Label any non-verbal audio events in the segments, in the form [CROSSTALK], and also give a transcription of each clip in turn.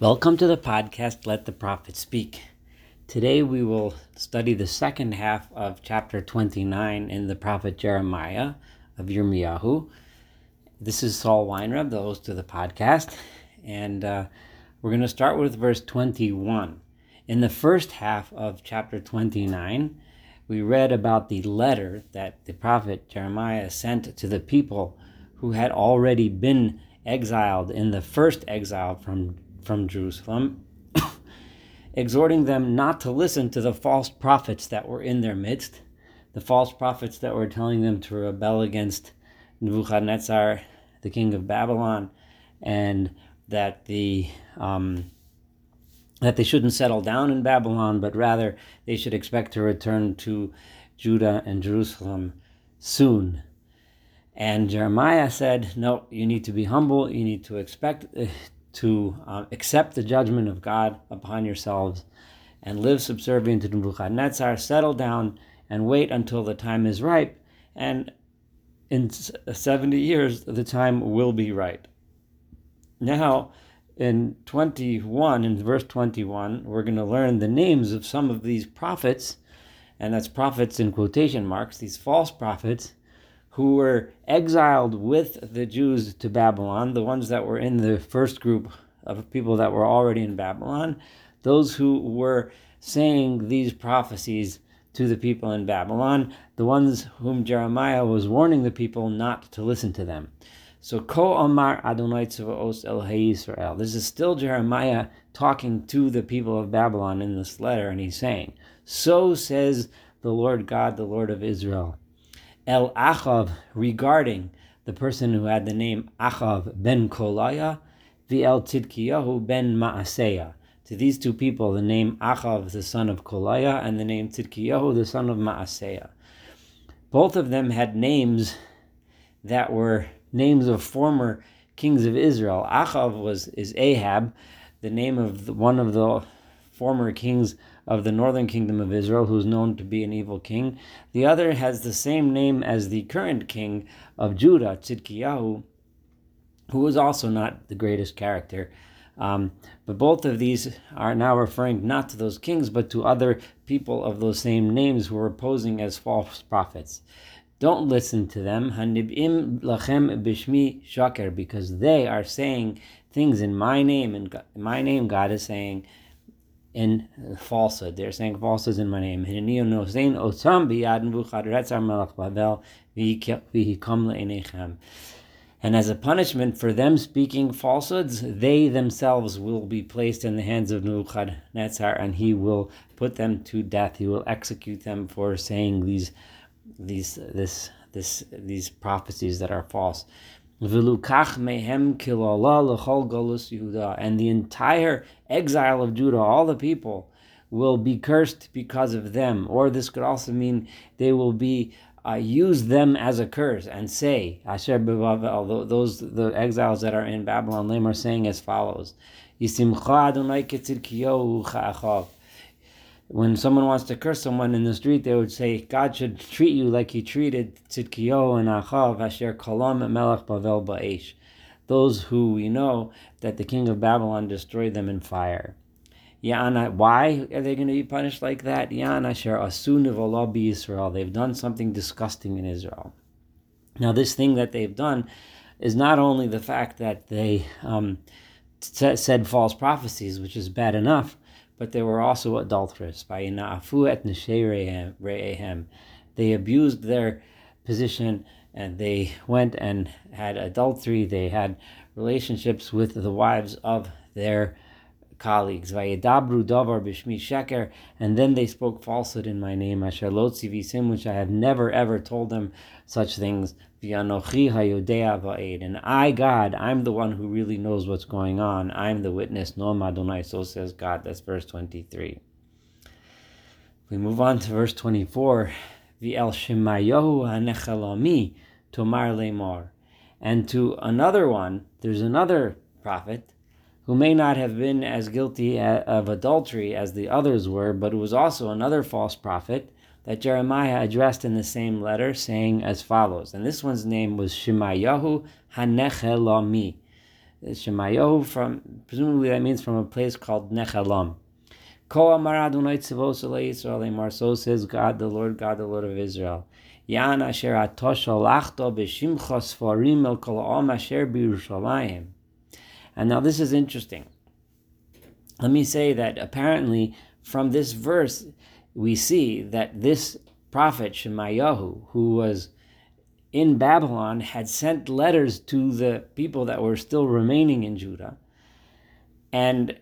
Welcome to the podcast, Let the Prophet Speak. Today we will study the second half of chapter 29 in the prophet Jeremiah of Yirmiyahu. This is Saul Weinreb, the host of the podcast, and uh, we're going to start with verse 21. In the first half of chapter 29, we read about the letter that the prophet Jeremiah sent to the people who had already been exiled in the first exile from from Jerusalem, [COUGHS] exhorting them not to listen to the false prophets that were in their midst, the false prophets that were telling them to rebel against Nebuchadnezzar, the king of Babylon, and that the um, that they shouldn't settle down in Babylon, but rather they should expect to return to Judah and Jerusalem soon. And Jeremiah said, No, you need to be humble. You need to expect to uh, accept the judgment of God upon yourselves and live subservient to Nebuchadnezzar, settle down and wait until the time is ripe. And in 70 years, the time will be right. Now, in 21, in verse 21, we're going to learn the names of some of these prophets, and that's prophets in quotation marks, these false prophets who were exiled with the Jews to Babylon, the ones that were in the first group of people that were already in Babylon, those who were saying these prophecies to the people in Babylon, the ones whom Jeremiah was warning the people not to listen to them. So, Ko Amar Adonai Tzvaos El Israel. This is still Jeremiah talking to the people of Babylon in this letter, and he's saying, So says the Lord God, the Lord of Israel. El Achav regarding the person who had the name Achav ben Kolaya, El Tzidkiyahu ben Maaseya. To these two people, the name Achav, the son of Kolaya, and the name Tzidkiyahu, the son of Maaseya. Both of them had names that were names of former kings of Israel. Achav was is Ahab, the name of one of the former kings of the northern kingdom of Israel, who's known to be an evil king. The other has the same name as the current king of Judah, Tzidkiyahu, who was also not the greatest character. Um, but both of these are now referring not to those kings, but to other people of those same names who are posing as false prophets. Don't listen to them. Hanibim lachem bishmi shaker, because they are saying things in my name, and my name, God is saying, in falsehood. They're saying falsehoods in my name. And as a punishment for them speaking falsehoods, they themselves will be placed in the hands of Nebuchadnezzar, and he will put them to death. He will execute them for saying these, these, this, this, these prophecies that are false. And the entire exile of Judah, all the people, will be cursed because of them. Or this could also mean they will be uh, use them as a curse and say, Asher those the exiles that are in Babylon, Lam are saying as follows: Yisimcha Adonai when someone wants to curse someone in the street, they would say, God should treat you like he treated Tzidkiyo and Achav, Asher Kolam Melech Bavel Ba'esh, those who we know that the king of Babylon destroyed them in fire. Yana, why are they going to be punished like that? Yana Asher Asun of Allah be Israel. They've done something disgusting in Israel. Now, this thing that they've done is not only the fact that they um, t- said false prophecies, which is bad enough, but they were also adulterous. By na'afu et re'ehim, They abused their position and they went and had adultery. They had relationships with the wives of their colleagues. Vayedabru davar bishmi sheker, and then they spoke falsehood in my name. Asher visim, which I have never ever told them such things. V'anochi hayodea va'ed, and I, God, I'm the one who really knows what's going on. I'm the witness. No Adonai, so says God. That's verse twenty-three. We move on to verse twenty-four. V'el shemayohu hanechalami tomar lemor, and to another one. There's another prophet who may not have been as guilty of adultery as the others were, but who was also another false prophet that Jeremiah addressed in the same letter, saying as follows. And this one's name was Shemayahu Hanechelami. Shemayahu from presumably that means from a place called Nechalam. Ko Amar Adonai So says God, the Lord God, the Lord of Israel. Yan asher atosha lachto b'shimcha sfarim el kol. And now this is interesting. Let me say that apparently from this verse we see that this prophet Shemayahu, who was in Babylon had sent letters to the people that were still remaining in Judah and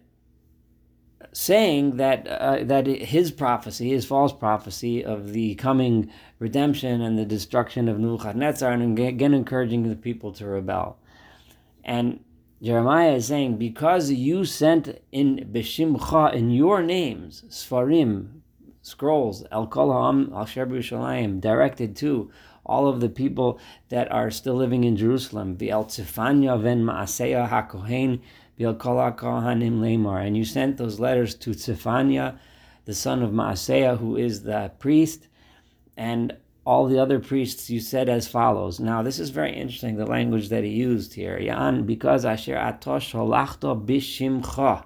saying that uh, that his prophecy, his false prophecy of the coming redemption and the destruction of Nebuchadnezzar, and again encouraging the people to rebel. And Jeremiah is saying, because you sent in Beshimcha, in your names, Sfarim, scrolls, Al Kol Ha'am, Al Sher directed to all of the people that are still living in Jerusalem. V'el Tzifanya ven Maaseya HaKohen v'el Kol HaKohanim Lemar. And you sent those letters to Tzifanya, the son of Maaseya, who is the priest, and all the other priests you said as follows. Now, this is very interesting, the language that he used here. Yan, because Asher Atosh Holachto Bishimcha.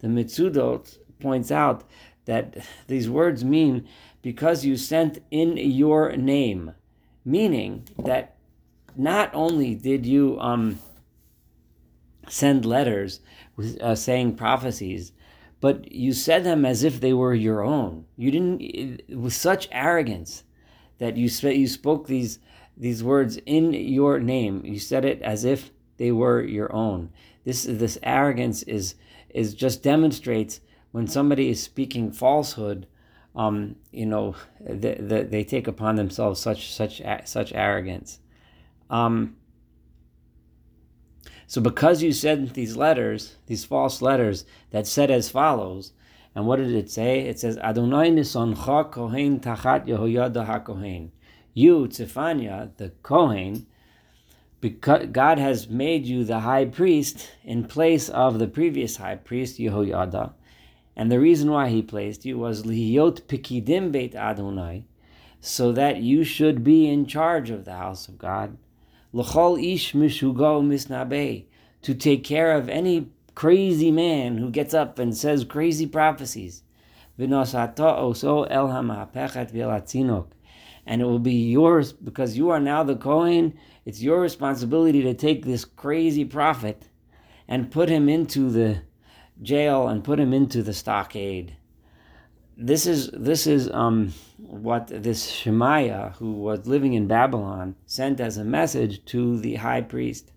The Mitzudot points out that these words mean because you sent in your name meaning that not only did you um, send letters uh, saying prophecies, but you said them as if they were your own. You didn't with such arrogance that you sp- you spoke these these words in your name. You said it as if they were your own. This this arrogance is is just demonstrates when somebody is speaking falsehood um, you know, the, the, they take upon themselves such such such arrogance. Um, so because you sent these letters, these false letters that said as follows, and what did it say? It says Adonai nisoncha kohen tachat Yehoyada hakohen. You, Tzefania, the Kohen, because God has made you the high priest in place of the previous high priest Yehoyada. And the reason why he placed you was lihiyot pikidim beit Adonai, so that you should be in charge of the house of God. L'chol ish mishugo misnabe, to take care of any crazy man who gets up and says crazy prophecies. And it will be yours, because you are now the Kohen, it's your responsibility to take this crazy prophet and put him into the jail and put him into the stockade. This is this is um, what this Shemaiah, who was living in Babylon, sent as a message to the high priest,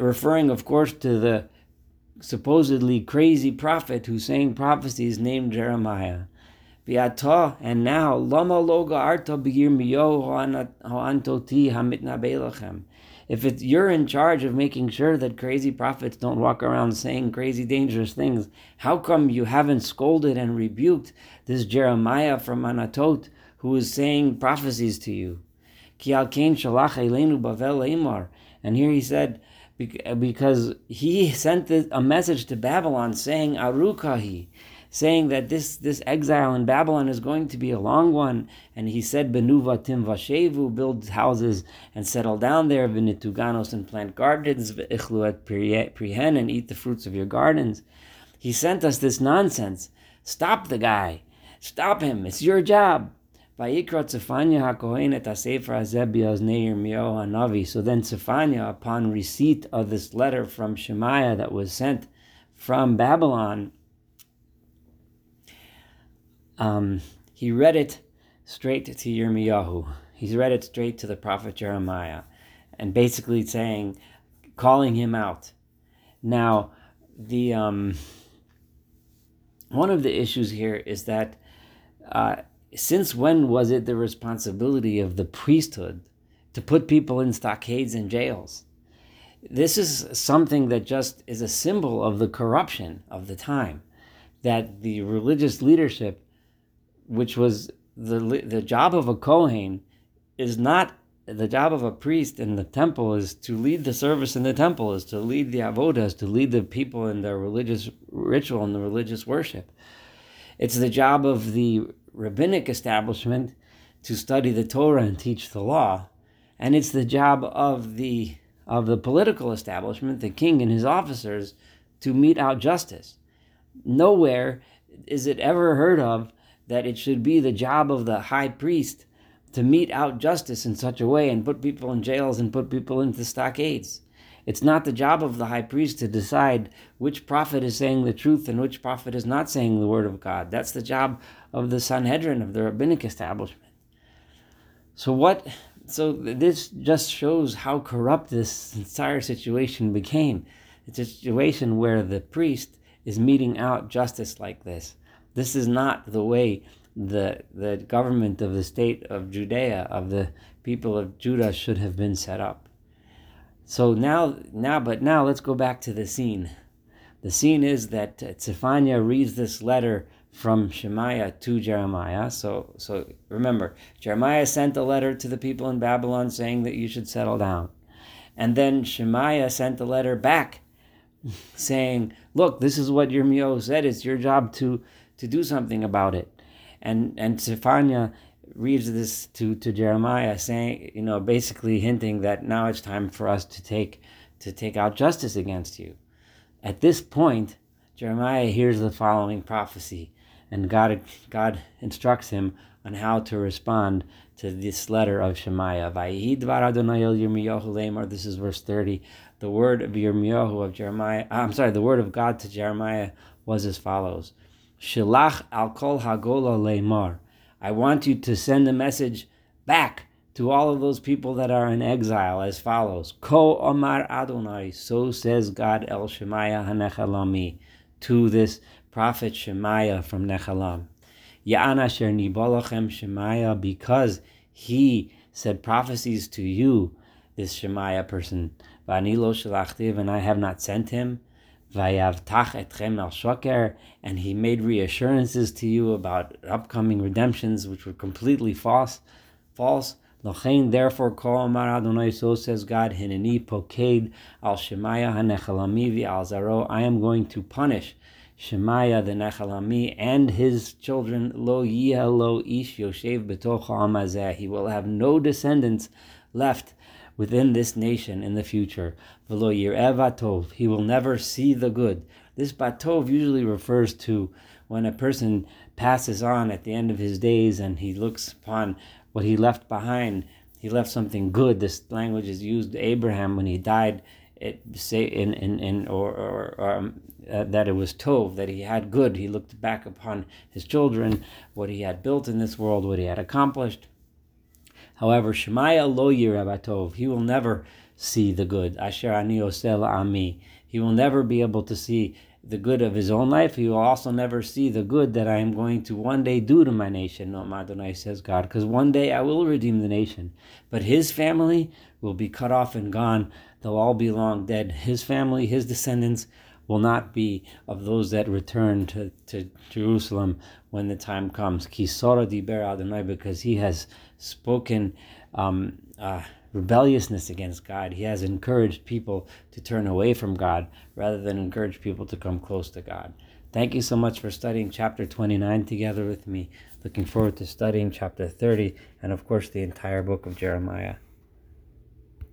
referring, of course, to the supposedly crazy prophet who's saying prophecies named Jeremiah. And now, lama loga arta b'yirmiyo ho'antoti hamitna if it's you're in charge of making sure that crazy prophets don't walk around saying crazy dangerous things, how come you haven't scolded and rebuked this Jeremiah from Anatot who is saying prophecies to you? And here he said, because he sent a message to Babylon saying, Arukahi, saying that this, this exile in Babylon is going to be a long one. And he said, Benuva tim vashevu, build houses and settle down there, Venituganos and plant gardens, Ichlu et prihen, and eat the fruits of your gardens. He sent us this nonsense. Stop the guy. Stop him. It's your job. So then Zephaniah, upon receipt of this letter from Shemaiah that was sent from Babylon, um, he read it straight to Yirmiyahu. He's read it straight to the prophet Jeremiah, and basically saying, calling him out. Now, the um, one of the issues here is that uh, since when was it the responsibility of the priesthood to put people in stockades and jails? This is something that just is a symbol of the corruption of the time, that the religious leadership which was the the job of a kohen, is not the job of a priest in the temple is to lead the service in the temple, is to lead the avodas, to lead the people in their religious ritual and the religious worship. It's the job of the rabbinic establishment to study the Torah and teach the law, and it's the job of the of the political establishment, the king and his officers, to mete out justice. Nowhere is it ever heard of that it should be the job of the high priest to mete out justice in such a way and put people in jails and put people into stockades. It's not the job of the high priest to decide which prophet is saying the truth and which prophet is not saying the word of God. That's the job of the Sanhedrin, of the rabbinic establishment. So what so this just shows how corrupt this entire situation became. It's a situation where the priest is meting out justice like this. This is not the way the the government of the state of Judea, of the people of Judah, should have been set up. So now, now, but now let's go back to the scene. The scene is that Zephaniah reads this letter from Shemaiah to Jeremiah. So, so remember, Jeremiah sent a letter to the people in Babylon saying that you should settle down. And then Shemaiah sent a letter back saying, look, this is what your Yirmiyahu said. It's your job to, to do something about it. And, and Zephaniah reads this to, to Jeremiah saying, you know, basically hinting that now it's time for us to take, to take out justice against you. At this point, Jeremiah hears the following prophecy and God, God instructs him on how to respond to this letter of Shemaiah. This is verse 30. The word of Yirmiyahu of Jeremiah, I'm sorry, the word of God to Jeremiah was as follows. Shilach al kol hagola leimar. I want you to send a message back to all of those people that are in exile as follows. Ko omar Adonai, so says God el Shemaiah hanechalami, to this prophet Shemaiah from Nechalam. Ya'an asher nibalachem Shemaiah, because he said prophecies to you, this Shemaiah person. Va'anilo shalachtiv, and I have not sent him. Etchem al and he made reassurances to you about upcoming redemptions, which were completely false. False. Therefore, call Amar so says God, al Shemaiah hanechalami. I am going to punish Shemaya the Nechalami and his children lo yia lo ish yoshev betoch amazeh. He will have no descendants left within this nation in the future. V'lo batov. He will never see the good. This batov usually refers to when a person passes on at the end of his days and he looks upon what he left behind. He left something good. This language is used Abraham when he died. It say in in, in or, or, or um, uh, that it was Tov, that he had good. He looked back upon his children, what he had built in this world, what he had accomplished. However, Shemaya lo yirabatov, he will never see the good. Asher ani ami, he will never be able to see the good of his own life. He will also never see the good that I am going to one day do to my nation. No, Madonai says God, because one day I will redeem the nation, but his family will be cut off and gone. They'll all be long dead. His family, his descendants will not be of those that return to, to Jerusalem when the time comes. Kisora diber Adonai, because he has spoken um, uh, rebelliousness against God. He has encouraged people to turn away from God rather than encourage people to come close to God. Thank you so much for studying chapter 29 together with me. Looking forward to studying chapter 30 and, of course, the entire book of Jeremiah.